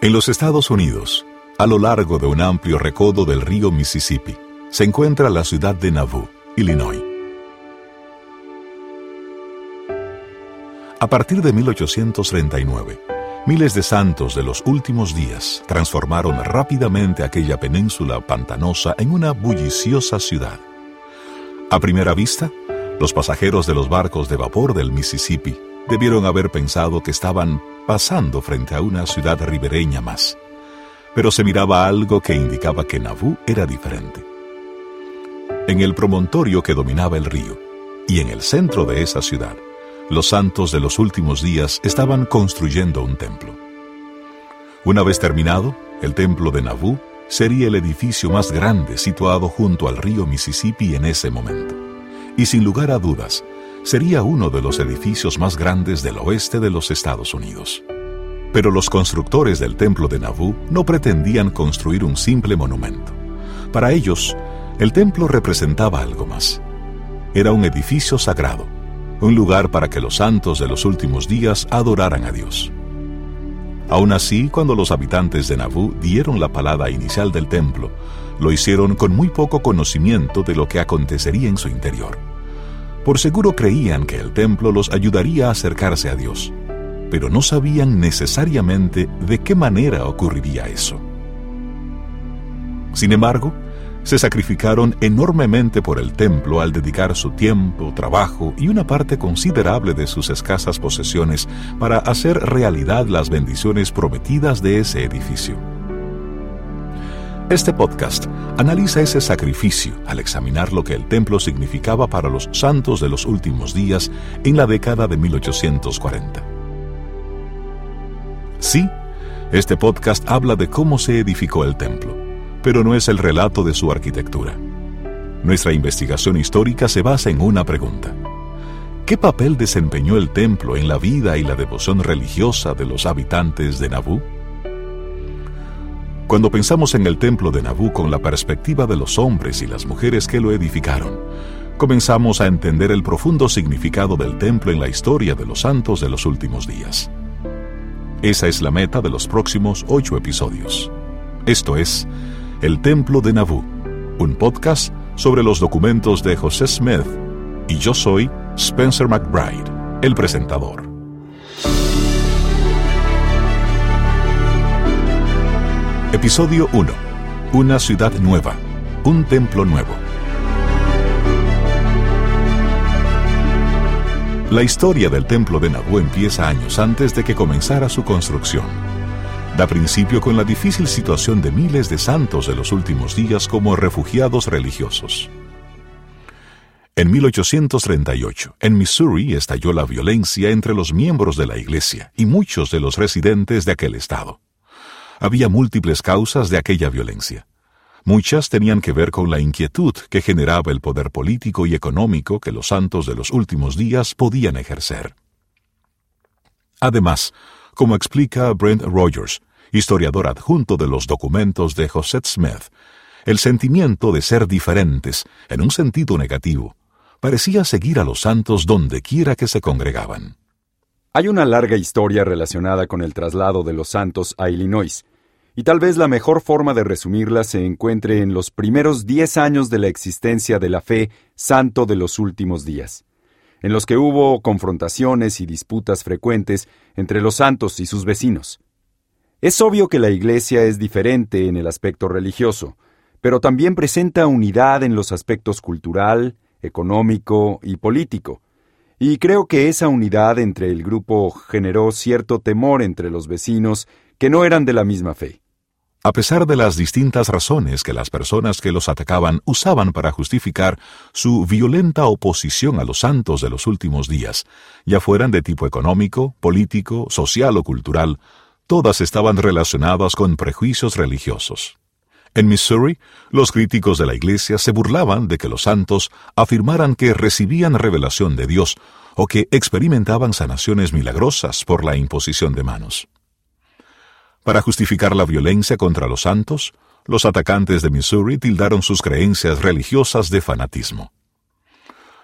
En los Estados Unidos, a lo largo de un amplio recodo del río Mississippi, se encuentra la ciudad de Nauvoo, Illinois. A partir de 1839, miles de santos de los últimos días transformaron rápidamente aquella península pantanosa en una bulliciosa ciudad. A primera vista, los pasajeros de los barcos de vapor del Mississippi debieron haber pensado que estaban pasando frente a una ciudad ribereña más. Pero se miraba algo que indicaba que Nauvoo era diferente. En el promontorio que dominaba el río, y en el centro de esa ciudad, los santos de los últimos días estaban construyendo un templo. Una vez terminado, el templo de Nauvoo sería el edificio más grande situado junto al río Mississippi en ese momento. Y sin lugar a dudas, sería uno de los edificios más grandes del oeste de los Estados Unidos. Pero los constructores del templo de Nauvoo no pretendían construir un simple monumento. Para ellos, el templo representaba algo más. Era un edificio sagrado, un lugar para que los santos de los últimos días adoraran a Dios. Aún así, cuando los habitantes de Nauvoo dieron la palada inicial del templo, lo hicieron con muy poco conocimiento de lo que acontecería en su interior. Por seguro creían que el templo los ayudaría a acercarse a Dios, pero no sabían necesariamente de qué manera ocurriría eso. Sin embargo, se sacrificaron enormemente por el templo al dedicar su tiempo, trabajo y una parte considerable de sus escasas posesiones para hacer realidad las bendiciones prometidas de ese edificio. Este podcast analiza ese sacrificio al examinar lo que el templo significaba para los santos de los últimos días en la década de 1840. Sí, este podcast habla de cómo se edificó el templo pero no es el relato de su arquitectura. Nuestra investigación histórica se basa en una pregunta. ¿Qué papel desempeñó el templo en la vida y la devoción religiosa de los habitantes de Nabú? Cuando pensamos en el templo de Nabú con la perspectiva de los hombres y las mujeres que lo edificaron, comenzamos a entender el profundo significado del templo en la historia de los santos de los últimos días. Esa es la meta de los próximos ocho episodios. Esto es, el Templo de Nauvoo, un podcast sobre los documentos de José Smith, y yo soy Spencer McBride, el presentador. Episodio 1. Una ciudad nueva, un templo nuevo. La historia del templo de Nauvoo empieza años antes de que comenzara su construcción da principio con la difícil situación de miles de santos de los últimos días como refugiados religiosos. En 1838, en Missouri, estalló la violencia entre los miembros de la Iglesia y muchos de los residentes de aquel estado. Había múltiples causas de aquella violencia. Muchas tenían que ver con la inquietud que generaba el poder político y económico que los santos de los últimos días podían ejercer. Además, como explica Brent Rogers, historiador adjunto de los documentos de José Smith, el sentimiento de ser diferentes, en un sentido negativo, parecía seguir a los santos donde quiera que se congregaban. Hay una larga historia relacionada con el traslado de los santos a Illinois, y tal vez la mejor forma de resumirla se encuentre en los primeros diez años de la existencia de la fe santo de los últimos días, en los que hubo confrontaciones y disputas frecuentes entre los santos y sus vecinos. Es obvio que la Iglesia es diferente en el aspecto religioso, pero también presenta unidad en los aspectos cultural, económico y político. Y creo que esa unidad entre el grupo generó cierto temor entre los vecinos que no eran de la misma fe. A pesar de las distintas razones que las personas que los atacaban usaban para justificar su violenta oposición a los santos de los últimos días, ya fueran de tipo económico, político, social o cultural, todas estaban relacionadas con prejuicios religiosos. En Missouri, los críticos de la Iglesia se burlaban de que los santos afirmaran que recibían revelación de Dios o que experimentaban sanaciones milagrosas por la imposición de manos. Para justificar la violencia contra los santos, los atacantes de Missouri tildaron sus creencias religiosas de fanatismo.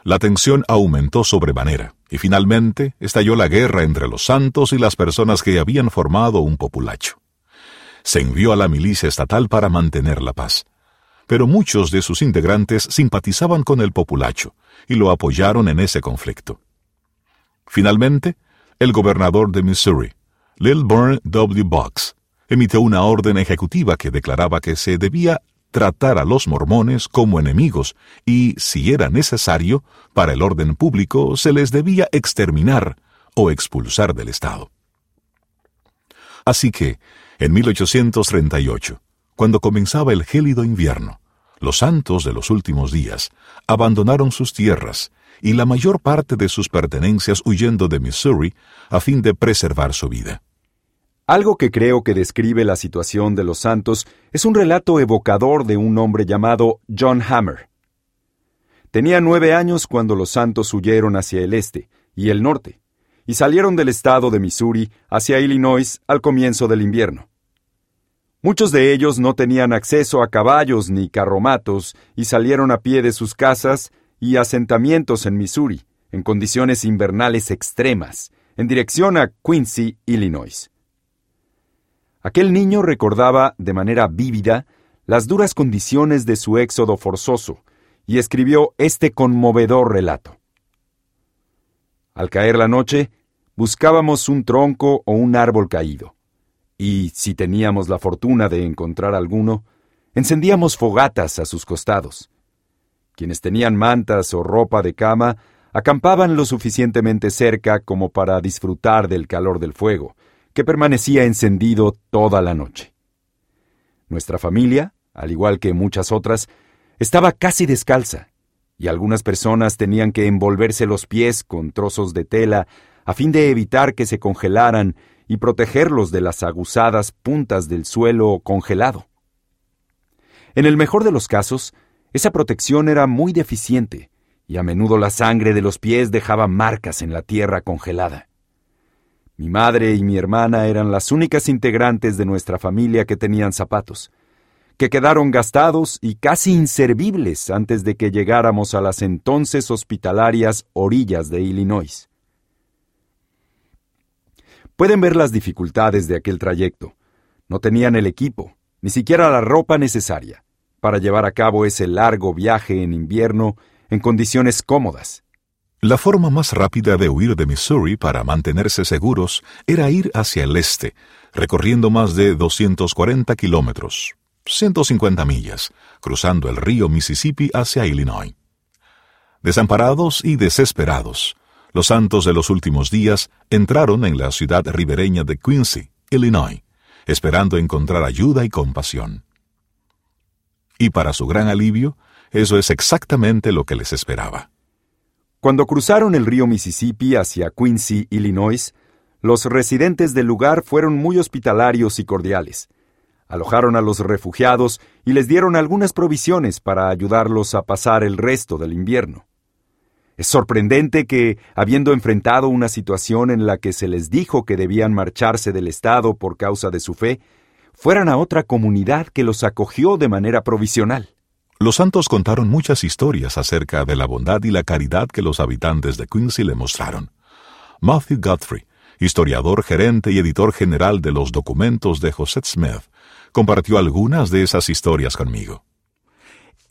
La tensión aumentó sobremanera, y finalmente estalló la guerra entre los santos y las personas que habían formado un populacho. se envió a la milicia estatal para mantener la paz. Pero muchos de sus integrantes simpatizaban con el populacho y lo apoyaron en ese conflicto. Finalmente, el gobernador de Missouri, Lilburn W. Box, emitió una orden ejecutiva que declaraba que se debía tratar a los mormones como enemigos y, si era necesario, para el orden público se les debía exterminar o expulsar del Estado. Así que, en 1838, cuando comenzaba el gélido invierno, los santos de los últimos días abandonaron sus tierras y la mayor parte de sus pertenencias huyendo de Missouri a fin de preservar su vida. Algo que creo que describe la situación de los santos es un relato evocador de un hombre llamado John Hammer. Tenía nueve años cuando los santos huyeron hacia el este y el norte, y salieron del estado de Missouri hacia Illinois al comienzo del invierno. Muchos de ellos no tenían acceso a caballos ni carromatos y salieron a pie de sus casas y asentamientos en Missouri, en condiciones invernales extremas, en dirección a Quincy, Illinois. Aquel niño recordaba de manera vívida las duras condiciones de su éxodo forzoso y escribió este conmovedor relato. Al caer la noche, buscábamos un tronco o un árbol caído, y, si teníamos la fortuna de encontrar alguno, encendíamos fogatas a sus costados. Quienes tenían mantas o ropa de cama acampaban lo suficientemente cerca como para disfrutar del calor del fuego, que permanecía encendido toda la noche. Nuestra familia, al igual que muchas otras, estaba casi descalza, y algunas personas tenían que envolverse los pies con trozos de tela a fin de evitar que se congelaran y protegerlos de las aguzadas puntas del suelo congelado. En el mejor de los casos, esa protección era muy deficiente, y a menudo la sangre de los pies dejaba marcas en la tierra congelada. Mi madre y mi hermana eran las únicas integrantes de nuestra familia que tenían zapatos, que quedaron gastados y casi inservibles antes de que llegáramos a las entonces hospitalarias orillas de Illinois. Pueden ver las dificultades de aquel trayecto. No tenían el equipo, ni siquiera la ropa necesaria, para llevar a cabo ese largo viaje en invierno en condiciones cómodas. La forma más rápida de huir de Missouri para mantenerse seguros era ir hacia el este, recorriendo más de 240 kilómetros, 150 millas, cruzando el río Mississippi hacia Illinois. Desamparados y desesperados, los santos de los últimos días entraron en la ciudad ribereña de Quincy, Illinois, esperando encontrar ayuda y compasión. Y para su gran alivio, eso es exactamente lo que les esperaba. Cuando cruzaron el río Mississippi hacia Quincy, Illinois, los residentes del lugar fueron muy hospitalarios y cordiales. Alojaron a los refugiados y les dieron algunas provisiones para ayudarlos a pasar el resto del invierno. Es sorprendente que, habiendo enfrentado una situación en la que se les dijo que debían marcharse del Estado por causa de su fe, fueran a otra comunidad que los acogió de manera provisional. Los santos contaron muchas historias acerca de la bondad y la caridad que los habitantes de Quincy le mostraron. Matthew Guthrie, historiador gerente y editor general de los documentos de José Smith, compartió algunas de esas historias conmigo.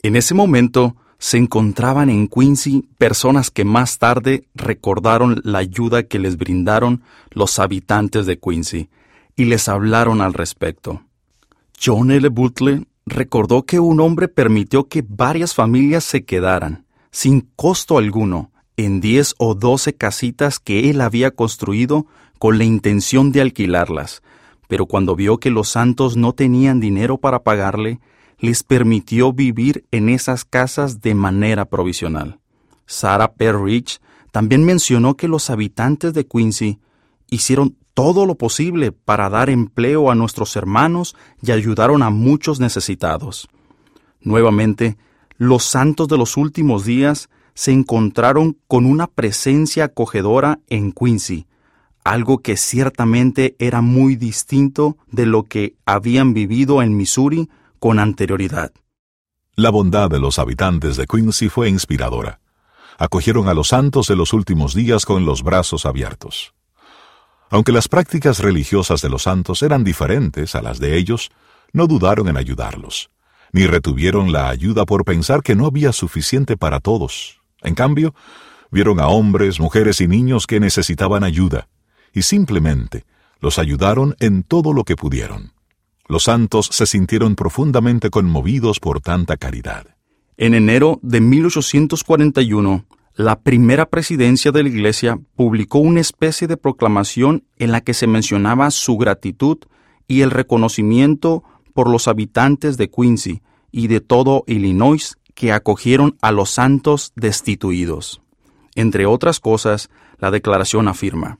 En ese momento se encontraban en Quincy personas que más tarde recordaron la ayuda que les brindaron los habitantes de Quincy y les hablaron al respecto. John L. Butler recordó que un hombre permitió que varias familias se quedaran, sin costo alguno, en diez o doce casitas que él había construido con la intención de alquilarlas, pero cuando vio que los santos no tenían dinero para pagarle, les permitió vivir en esas casas de manera provisional. Sarah Perrich también mencionó que los habitantes de Quincy hicieron todo lo posible para dar empleo a nuestros hermanos y ayudaron a muchos necesitados. Nuevamente, los santos de los últimos días se encontraron con una presencia acogedora en Quincy, algo que ciertamente era muy distinto de lo que habían vivido en Missouri con anterioridad. La bondad de los habitantes de Quincy fue inspiradora. Acogieron a los santos de los últimos días con los brazos abiertos. Aunque las prácticas religiosas de los santos eran diferentes a las de ellos, no dudaron en ayudarlos, ni retuvieron la ayuda por pensar que no había suficiente para todos. En cambio, vieron a hombres, mujeres y niños que necesitaban ayuda, y simplemente los ayudaron en todo lo que pudieron. Los santos se sintieron profundamente conmovidos por tanta caridad. En enero de 1841, la primera presidencia de la Iglesia publicó una especie de proclamación en la que se mencionaba su gratitud y el reconocimiento por los habitantes de Quincy y de todo Illinois que acogieron a los santos destituidos. Entre otras cosas, la declaración afirma,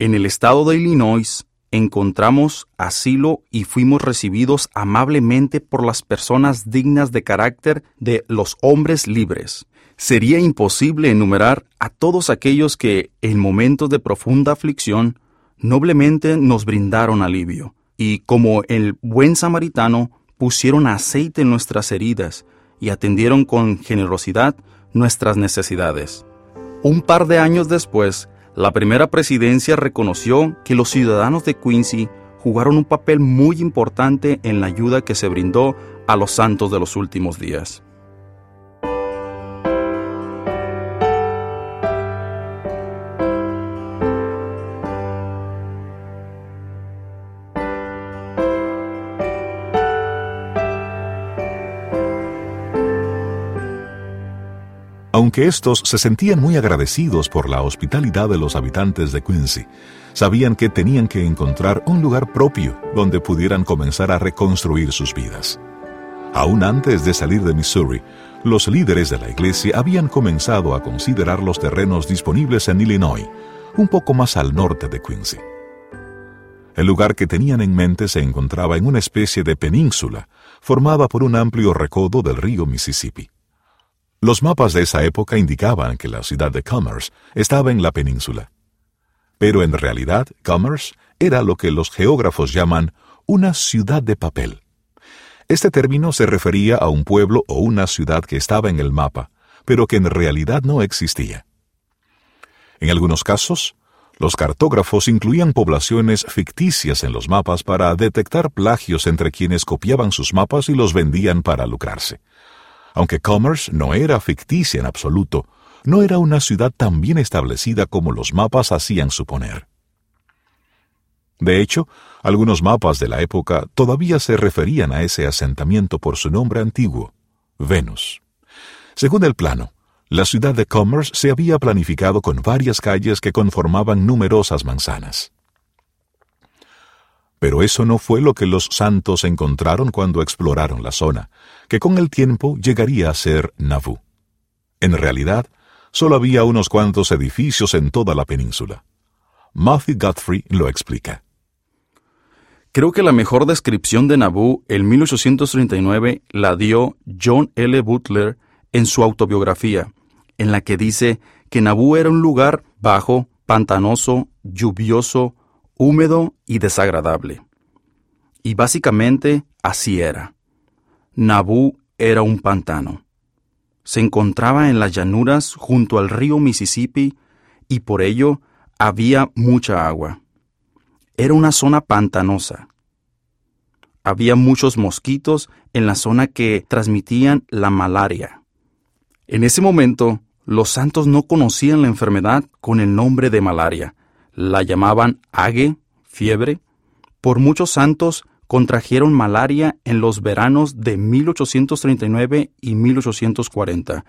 En el estado de Illinois encontramos asilo y fuimos recibidos amablemente por las personas dignas de carácter de los hombres libres. Sería imposible enumerar a todos aquellos que, en momentos de profunda aflicción, noblemente nos brindaron alivio, y como el buen samaritano, pusieron aceite en nuestras heridas y atendieron con generosidad nuestras necesidades. Un par de años después, la primera presidencia reconoció que los ciudadanos de Quincy jugaron un papel muy importante en la ayuda que se brindó a los santos de los últimos días. Aunque estos se sentían muy agradecidos por la hospitalidad de los habitantes de Quincy, sabían que tenían que encontrar un lugar propio donde pudieran comenzar a reconstruir sus vidas. Aún antes de salir de Missouri, los líderes de la iglesia habían comenzado a considerar los terrenos disponibles en Illinois, un poco más al norte de Quincy. El lugar que tenían en mente se encontraba en una especie de península, formada por un amplio recodo del río Mississippi. Los mapas de esa época indicaban que la ciudad de Commerce estaba en la península. Pero en realidad, Commerce era lo que los geógrafos llaman una ciudad de papel. Este término se refería a un pueblo o una ciudad que estaba en el mapa, pero que en realidad no existía. En algunos casos, los cartógrafos incluían poblaciones ficticias en los mapas para detectar plagios entre quienes copiaban sus mapas y los vendían para lucrarse. Aunque Commerce no era ficticia en absoluto, no era una ciudad tan bien establecida como los mapas hacían suponer. De hecho, algunos mapas de la época todavía se referían a ese asentamiento por su nombre antiguo, Venus. Según el plano, la ciudad de Commerce se había planificado con varias calles que conformaban numerosas manzanas. Pero eso no fue lo que los santos encontraron cuando exploraron la zona, que con el tiempo llegaría a ser Nauvoo. En realidad, solo había unos cuantos edificios en toda la península. Matthew Guthrie lo explica. Creo que la mejor descripción de Nauvoo en 1839 la dio John L. Butler en su autobiografía, en la que dice que Nauvoo era un lugar bajo, pantanoso, lluvioso, húmedo y desagradable. Y básicamente así era. Nabú era un pantano. Se encontraba en las llanuras junto al río Mississippi y por ello había mucha agua. Era una zona pantanosa. Había muchos mosquitos en la zona que transmitían la malaria. En ese momento, los santos no conocían la enfermedad con el nombre de malaria, la llamaban ague, fiebre. Por muchos santos contrajeron malaria en los veranos de 1839 y 1840,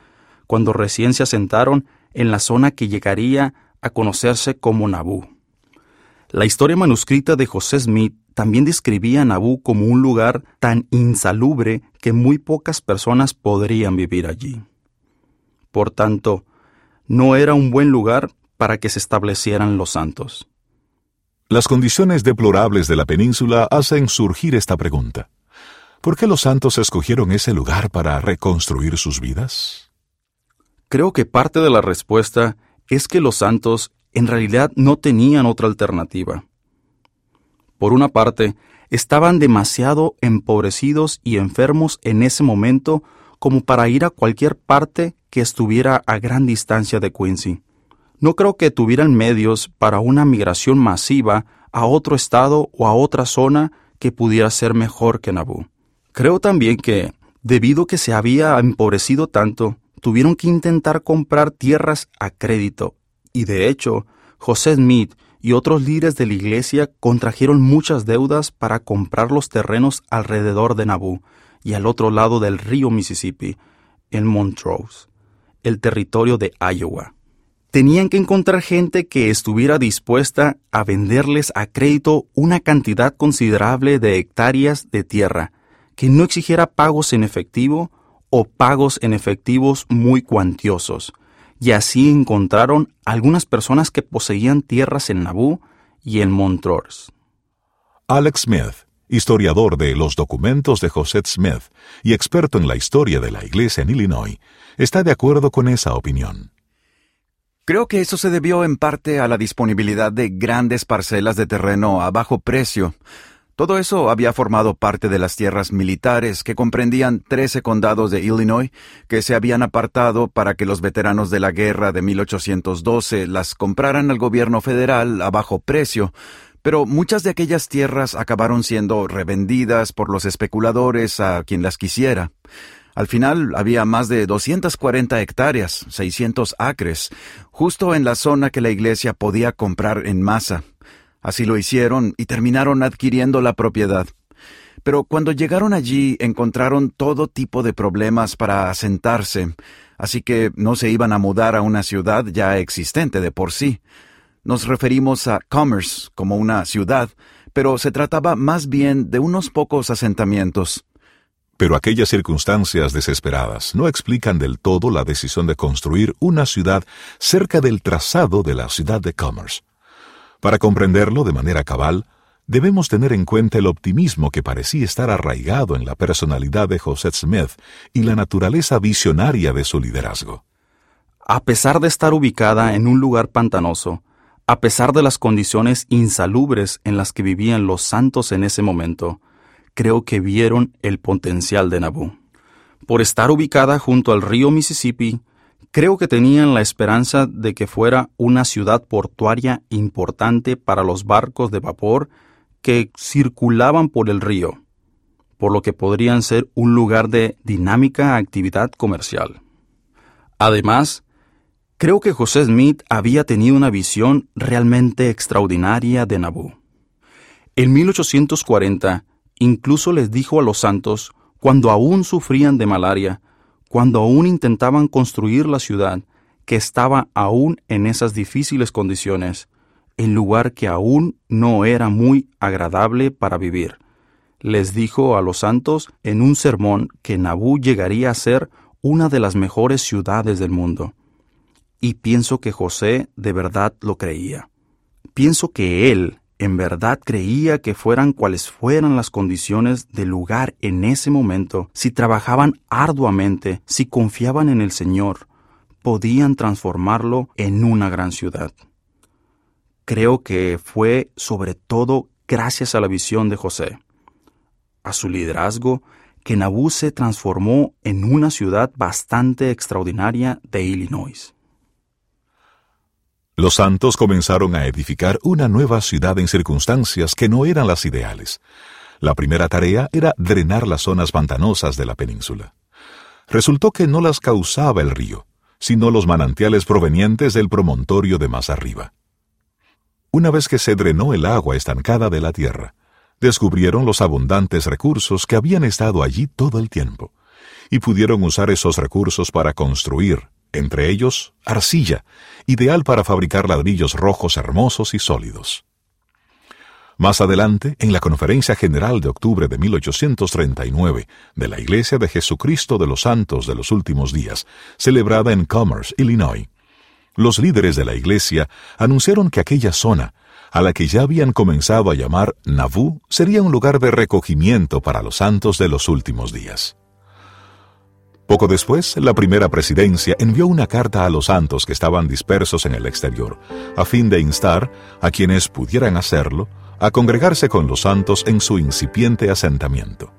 cuando recién se asentaron en la zona que llegaría a conocerse como Nabú. La historia manuscrita de José Smith también describía a Nabú como un lugar tan insalubre que muy pocas personas podrían vivir allí. Por tanto, no era un buen lugar para que se establecieran los santos. Las condiciones deplorables de la península hacen surgir esta pregunta. ¿Por qué los santos escogieron ese lugar para reconstruir sus vidas? Creo que parte de la respuesta es que los santos en realidad no tenían otra alternativa. Por una parte, estaban demasiado empobrecidos y enfermos en ese momento como para ir a cualquier parte que estuviera a gran distancia de Quincy no creo que tuvieran medios para una migración masiva a otro estado o a otra zona que pudiera ser mejor que Nabú. Creo también que, debido a que se había empobrecido tanto, tuvieron que intentar comprar tierras a crédito, y de hecho, José Smith y otros líderes de la iglesia contrajeron muchas deudas para comprar los terrenos alrededor de Nabú y al otro lado del río Mississippi, en Montrose, el territorio de Iowa tenían que encontrar gente que estuviera dispuesta a venderles a crédito una cantidad considerable de hectáreas de tierra, que no exigiera pagos en efectivo o pagos en efectivos muy cuantiosos, y así encontraron algunas personas que poseían tierras en Nabú y en Montrose. Alex Smith, historiador de los documentos de José Smith y experto en la historia de la Iglesia en Illinois, está de acuerdo con esa opinión. Creo que eso se debió en parte a la disponibilidad de grandes parcelas de terreno a bajo precio. Todo eso había formado parte de las tierras militares que comprendían 13 condados de Illinois que se habían apartado para que los veteranos de la guerra de 1812 las compraran al gobierno federal a bajo precio, pero muchas de aquellas tierras acabaron siendo revendidas por los especuladores a quien las quisiera. Al final había más de 240 hectáreas, 600 acres, justo en la zona que la iglesia podía comprar en masa. Así lo hicieron y terminaron adquiriendo la propiedad. Pero cuando llegaron allí encontraron todo tipo de problemas para asentarse, así que no se iban a mudar a una ciudad ya existente de por sí. Nos referimos a Commerce como una ciudad, pero se trataba más bien de unos pocos asentamientos. Pero aquellas circunstancias desesperadas no explican del todo la decisión de construir una ciudad cerca del trazado de la ciudad de Commerce. Para comprenderlo de manera cabal, debemos tener en cuenta el optimismo que parecía estar arraigado en la personalidad de José Smith y la naturaleza visionaria de su liderazgo. A pesar de estar ubicada en un lugar pantanoso, a pesar de las condiciones insalubres en las que vivían los santos en ese momento, creo que vieron el potencial de Nabú. Por estar ubicada junto al río Mississippi, creo que tenían la esperanza de que fuera una ciudad portuaria importante para los barcos de vapor que circulaban por el río, por lo que podrían ser un lugar de dinámica actividad comercial. Además, creo que José Smith había tenido una visión realmente extraordinaria de Nabú. En 1840, Incluso les dijo a los santos, cuando aún sufrían de malaria, cuando aún intentaban construir la ciudad, que estaba aún en esas difíciles condiciones, el lugar que aún no era muy agradable para vivir. Les dijo a los santos en un sermón que Nabú llegaría a ser una de las mejores ciudades del mundo. Y pienso que José de verdad lo creía. Pienso que él, en verdad creía que fueran cuales fueran las condiciones del lugar en ese momento, si trabajaban arduamente, si confiaban en el Señor, podían transformarlo en una gran ciudad. Creo que fue sobre todo gracias a la visión de José, a su liderazgo, que Nabú se transformó en una ciudad bastante extraordinaria de Illinois. Los santos comenzaron a edificar una nueva ciudad en circunstancias que no eran las ideales. La primera tarea era drenar las zonas pantanosas de la península. Resultó que no las causaba el río, sino los manantiales provenientes del promontorio de más arriba. Una vez que se drenó el agua estancada de la tierra, descubrieron los abundantes recursos que habían estado allí todo el tiempo, y pudieron usar esos recursos para construir, entre ellos arcilla, ideal para fabricar ladrillos rojos hermosos y sólidos. Más adelante, en la Conferencia General de octubre de 1839 de la Iglesia de Jesucristo de los Santos de los Últimos Días, celebrada en Commerce, Illinois, los líderes de la Iglesia anunciaron que aquella zona, a la que ya habían comenzado a llamar Nauvoo, sería un lugar de recogimiento para los santos de los últimos días. Poco después, la primera presidencia envió una carta a los santos que estaban dispersos en el exterior, a fin de instar a quienes pudieran hacerlo a congregarse con los santos en su incipiente asentamiento.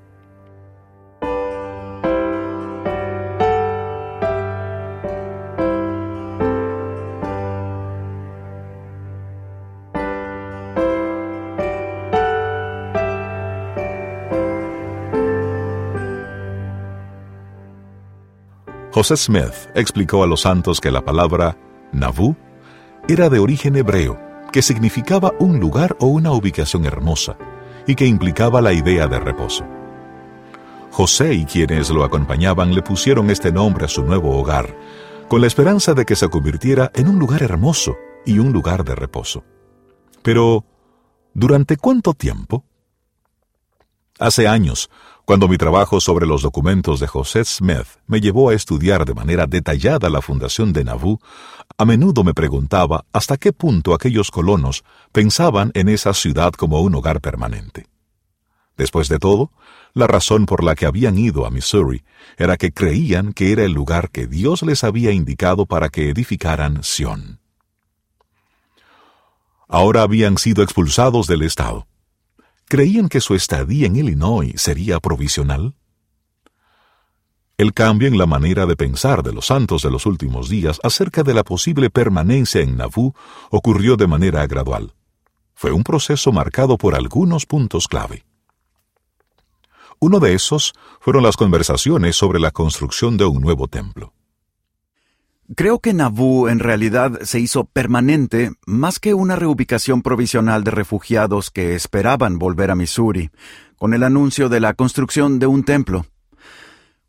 José Smith explicó a los santos que la palabra Nauvoo era de origen hebreo, que significaba un lugar o una ubicación hermosa, y que implicaba la idea de reposo. José y quienes lo acompañaban le pusieron este nombre a su nuevo hogar, con la esperanza de que se convirtiera en un lugar hermoso y un lugar de reposo. Pero, ¿durante cuánto tiempo? Hace años, cuando mi trabajo sobre los documentos de José Smith me llevó a estudiar de manera detallada la fundación de Nauvoo, a menudo me preguntaba hasta qué punto aquellos colonos pensaban en esa ciudad como un hogar permanente. Después de todo, la razón por la que habían ido a Missouri era que creían que era el lugar que Dios les había indicado para que edificaran Sión. Ahora habían sido expulsados del estado ¿Creían que su estadía en Illinois sería provisional? El cambio en la manera de pensar de los santos de los últimos días acerca de la posible permanencia en Nauvoo ocurrió de manera gradual. Fue un proceso marcado por algunos puntos clave. Uno de esos fueron las conversaciones sobre la construcción de un nuevo templo. Creo que Nauvoo en realidad se hizo permanente más que una reubicación provisional de refugiados que esperaban volver a Missouri, con el anuncio de la construcción de un templo.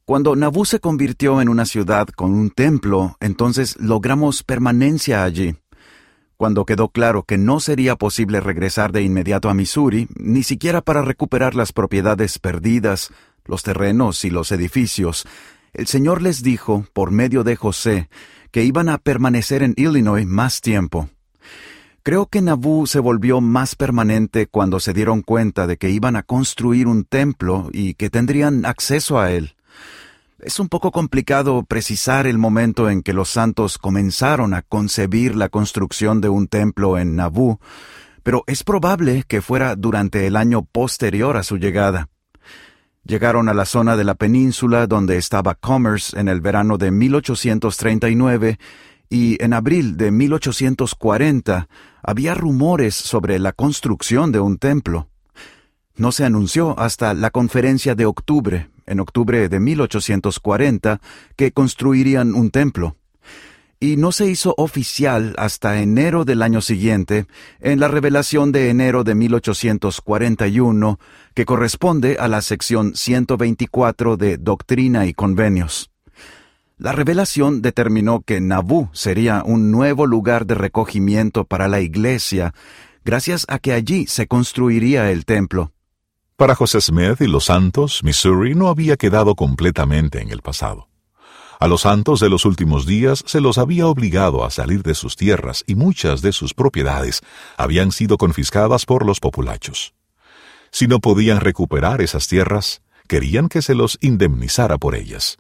Cuando Nauvoo se convirtió en una ciudad con un templo, entonces logramos permanencia allí. Cuando quedó claro que no sería posible regresar de inmediato a Missouri, ni siquiera para recuperar las propiedades perdidas, los terrenos y los edificios, el Señor les dijo, por medio de José, que iban a permanecer en Illinois más tiempo. Creo que Nauvoo se volvió más permanente cuando se dieron cuenta de que iban a construir un templo y que tendrían acceso a él. Es un poco complicado precisar el momento en que los santos comenzaron a concebir la construcción de un templo en Nauvoo, pero es probable que fuera durante el año posterior a su llegada. Llegaron a la zona de la península donde estaba Commerce en el verano de 1839 y en abril de 1840 había rumores sobre la construcción de un templo. No se anunció hasta la conferencia de octubre, en octubre de 1840, que construirían un templo y no se hizo oficial hasta enero del año siguiente, en la revelación de enero de 1841, que corresponde a la sección 124 de Doctrina y Convenios. La revelación determinó que Nabú sería un nuevo lugar de recogimiento para la Iglesia, gracias a que allí se construiría el templo. Para José Smith y los santos, Missouri no había quedado completamente en el pasado. A los santos de los últimos días se los había obligado a salir de sus tierras y muchas de sus propiedades habían sido confiscadas por los populachos. Si no podían recuperar esas tierras, querían que se los indemnizara por ellas.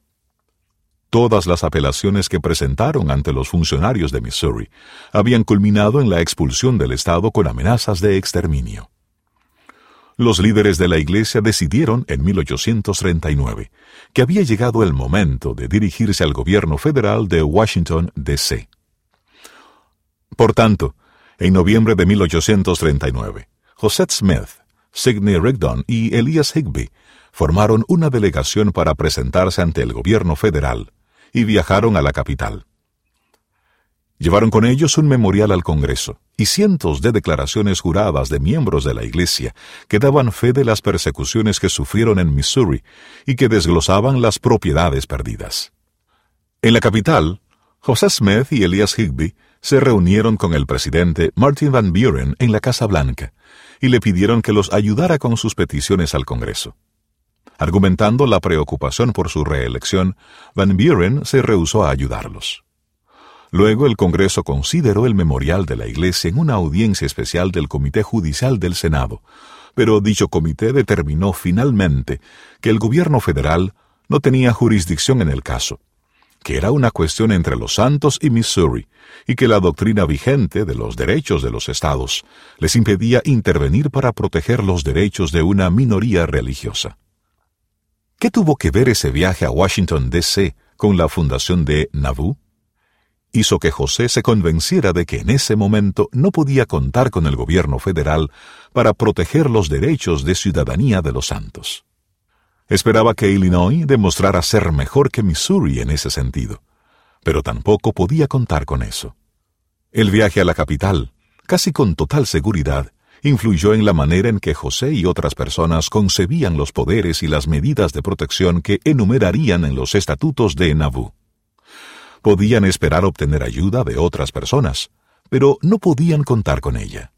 Todas las apelaciones que presentaron ante los funcionarios de Missouri habían culminado en la expulsión del Estado con amenazas de exterminio los líderes de la Iglesia decidieron en 1839 que había llegado el momento de dirigirse al gobierno federal de Washington, D.C. Por tanto, en noviembre de 1839, José Smith, Sidney Rigdon y Elias Higby formaron una delegación para presentarse ante el gobierno federal y viajaron a la capital. Llevaron con ellos un memorial al Congreso y cientos de declaraciones juradas de miembros de la Iglesia que daban fe de las persecuciones que sufrieron en Missouri y que desglosaban las propiedades perdidas. En la capital, José Smith y Elias Higby se reunieron con el presidente Martin Van Buren en la Casa Blanca y le pidieron que los ayudara con sus peticiones al Congreso. Argumentando la preocupación por su reelección, Van Buren se rehusó a ayudarlos. Luego el Congreso consideró el memorial de la Iglesia en una audiencia especial del Comité Judicial del Senado, pero dicho comité determinó finalmente que el gobierno federal no tenía jurisdicción en el caso, que era una cuestión entre los santos y Missouri, y que la doctrina vigente de los derechos de los estados les impedía intervenir para proteger los derechos de una minoría religiosa. ¿Qué tuvo que ver ese viaje a Washington, D.C. con la fundación de Nauvoo? Hizo que José se convenciera de que en ese momento no podía contar con el gobierno federal para proteger los derechos de ciudadanía de los santos. Esperaba que Illinois demostrara ser mejor que Missouri en ese sentido, pero tampoco podía contar con eso. El viaje a la capital, casi con total seguridad, influyó en la manera en que José y otras personas concebían los poderes y las medidas de protección que enumerarían en los estatutos de Nauvoo. Podían esperar obtener ayuda de otras personas, pero no podían contar con ella.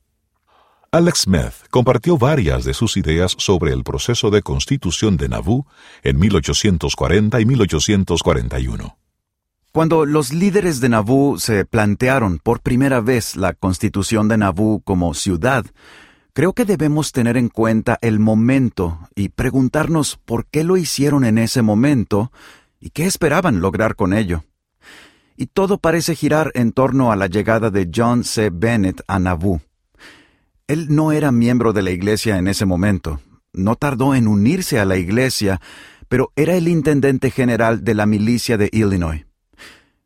Alex Smith compartió varias de sus ideas sobre el proceso de constitución de Nauvoo en 1840 y 1841. Cuando los líderes de Nauvoo se plantearon por primera vez la constitución de Nauvoo como ciudad, creo que debemos tener en cuenta el momento y preguntarnos por qué lo hicieron en ese momento y qué esperaban lograr con ello. Y todo parece girar en torno a la llegada de John C. Bennett a Nauvoo. Él no era miembro de la iglesia en ese momento, no tardó en unirse a la iglesia, pero era el intendente general de la milicia de Illinois.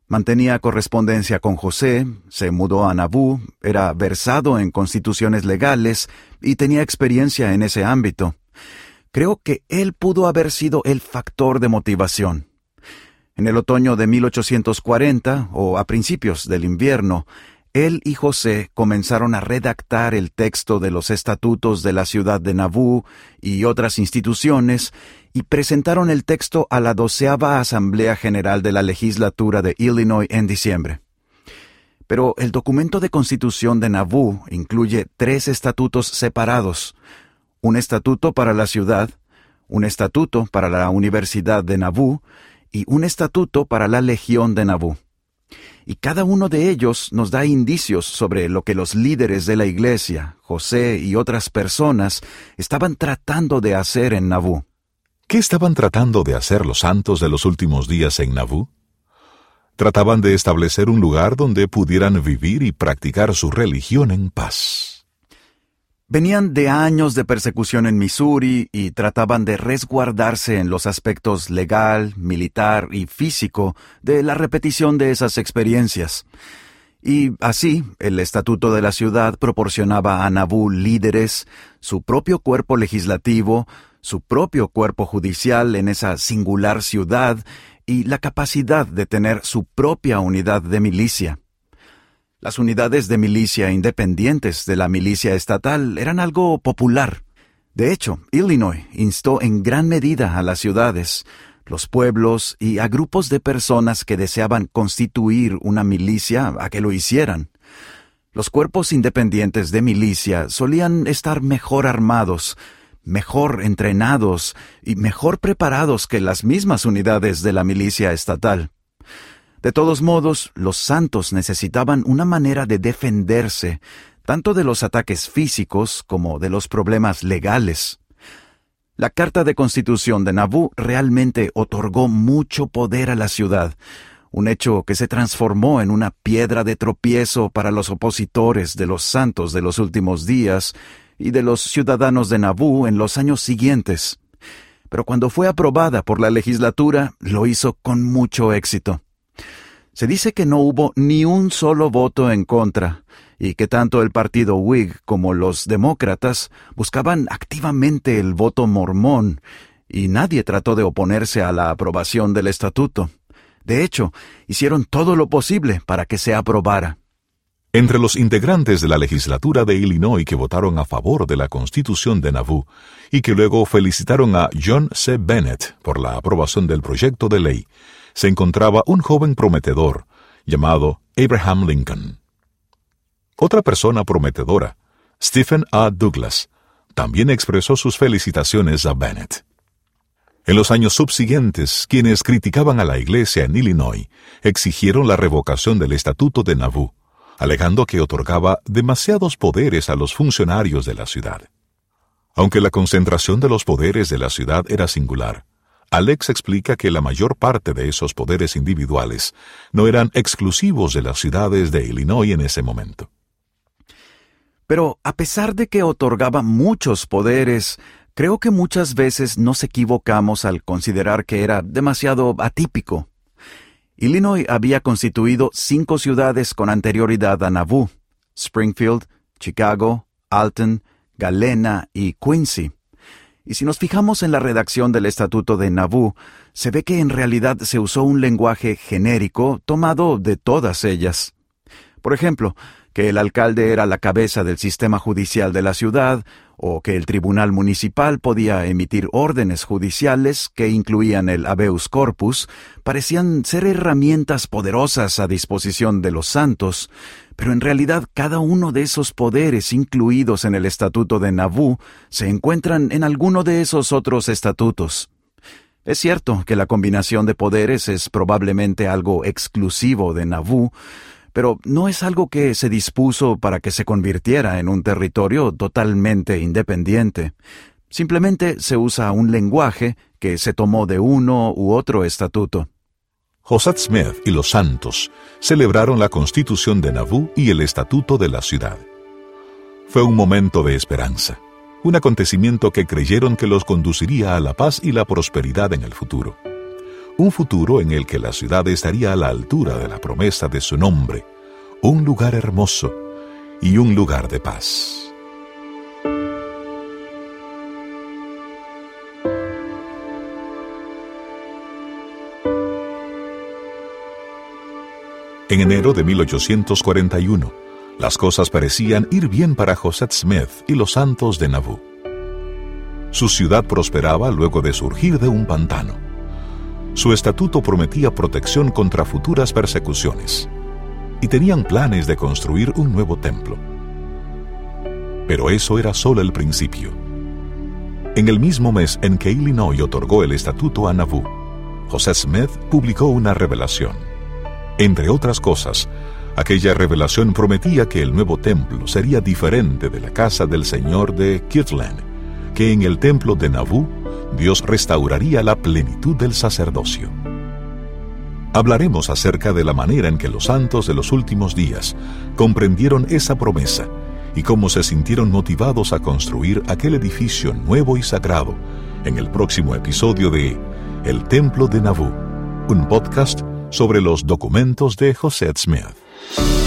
Mantenía correspondencia con José, se mudó a Nabú, era versado en constituciones legales y tenía experiencia en ese ámbito. Creo que él pudo haber sido el factor de motivación. En el otoño de 1840, o a principios del invierno, él y José comenzaron a redactar el texto de los estatutos de la ciudad de Nabú y otras instituciones y presentaron el texto a la doceava Asamblea General de la Legislatura de Illinois en diciembre. Pero el documento de constitución de Nabú incluye tres estatutos separados, un estatuto para la ciudad, un estatuto para la Universidad de Nabú y un estatuto para la Legión de Nabú y cada uno de ellos nos da indicios sobre lo que los líderes de la Iglesia, José y otras personas, estaban tratando de hacer en Nabú. ¿Qué estaban tratando de hacer los santos de los últimos días en Nabú? Trataban de establecer un lugar donde pudieran vivir y practicar su religión en paz. Venían de años de persecución en Missouri y trataban de resguardarse en los aspectos legal, militar y físico de la repetición de esas experiencias. Y así, el Estatuto de la Ciudad proporcionaba a Nabú líderes, su propio cuerpo legislativo, su propio cuerpo judicial en esa singular ciudad y la capacidad de tener su propia unidad de milicia. Las unidades de milicia independientes de la milicia estatal eran algo popular. De hecho, Illinois instó en gran medida a las ciudades, los pueblos y a grupos de personas que deseaban constituir una milicia a que lo hicieran. Los cuerpos independientes de milicia solían estar mejor armados, mejor entrenados y mejor preparados que las mismas unidades de la milicia estatal. De todos modos, los santos necesitaban una manera de defenderse, tanto de los ataques físicos como de los problemas legales. La Carta de Constitución de Nabú realmente otorgó mucho poder a la ciudad, un hecho que se transformó en una piedra de tropiezo para los opositores de los santos de los últimos días y de los ciudadanos de Nabú en los años siguientes. Pero cuando fue aprobada por la legislatura, lo hizo con mucho éxito. Se dice que no hubo ni un solo voto en contra, y que tanto el partido Whig como los demócratas buscaban activamente el voto mormón, y nadie trató de oponerse a la aprobación del estatuto. De hecho, hicieron todo lo posible para que se aprobara. Entre los integrantes de la legislatura de Illinois que votaron a favor de la Constitución de Nauvoo y que luego felicitaron a John C. Bennett por la aprobación del proyecto de ley, se encontraba un joven prometedor llamado Abraham Lincoln. Otra persona prometedora, Stephen A. Douglas, también expresó sus felicitaciones a Bennett. En los años subsiguientes, quienes criticaban a la Iglesia en Illinois exigieron la revocación del Estatuto de Nauvoo, alegando que otorgaba demasiados poderes a los funcionarios de la ciudad. Aunque la concentración de los poderes de la ciudad era singular, Alex explica que la mayor parte de esos poderes individuales no eran exclusivos de las ciudades de Illinois en ese momento. Pero a pesar de que otorgaba muchos poderes, creo que muchas veces nos equivocamos al considerar que era demasiado atípico. Illinois había constituido cinco ciudades con anterioridad a Nauvoo, Springfield, Chicago, Alton, Galena y Quincy Y si nos fijamos en la redacción del Estatuto de Nabú, se ve que en realidad se usó un lenguaje genérico tomado de todas ellas. Por ejemplo, que el alcalde era la cabeza del sistema judicial de la ciudad, o que el tribunal municipal podía emitir órdenes judiciales que incluían el habeus corpus, parecían ser herramientas poderosas a disposición de los santos, pero en realidad cada uno de esos poderes incluidos en el estatuto de Nabú se encuentran en alguno de esos otros estatutos. Es cierto que la combinación de poderes es probablemente algo exclusivo de Nabú, pero no es algo que se dispuso para que se convirtiera en un territorio totalmente independiente. Simplemente se usa un lenguaje que se tomó de uno u otro estatuto. José Smith y los santos celebraron la constitución de Nabú y el estatuto de la ciudad. Fue un momento de esperanza, un acontecimiento que creyeron que los conduciría a la paz y la prosperidad en el futuro un futuro en el que la ciudad estaría a la altura de la promesa de su nombre, un lugar hermoso y un lugar de paz. En enero de 1841, las cosas parecían ir bien para José Smith y los santos de Nauvoo. Su ciudad prosperaba luego de surgir de un pantano su estatuto prometía protección contra futuras persecuciones y tenían planes de construir un nuevo templo. Pero eso era solo el principio. En el mismo mes en que Illinois otorgó el estatuto a Nauvoo, José Smith publicó una revelación. Entre otras cosas, aquella revelación prometía que el nuevo templo sería diferente de la casa del Señor de Kirtland, que en el templo de Nauvoo Dios restauraría la plenitud del sacerdocio. Hablaremos acerca de la manera en que los santos de los últimos días comprendieron esa promesa y cómo se sintieron motivados a construir aquel edificio nuevo y sagrado en el próximo episodio de El Templo de Nauvoo, un podcast sobre los documentos de José Smith.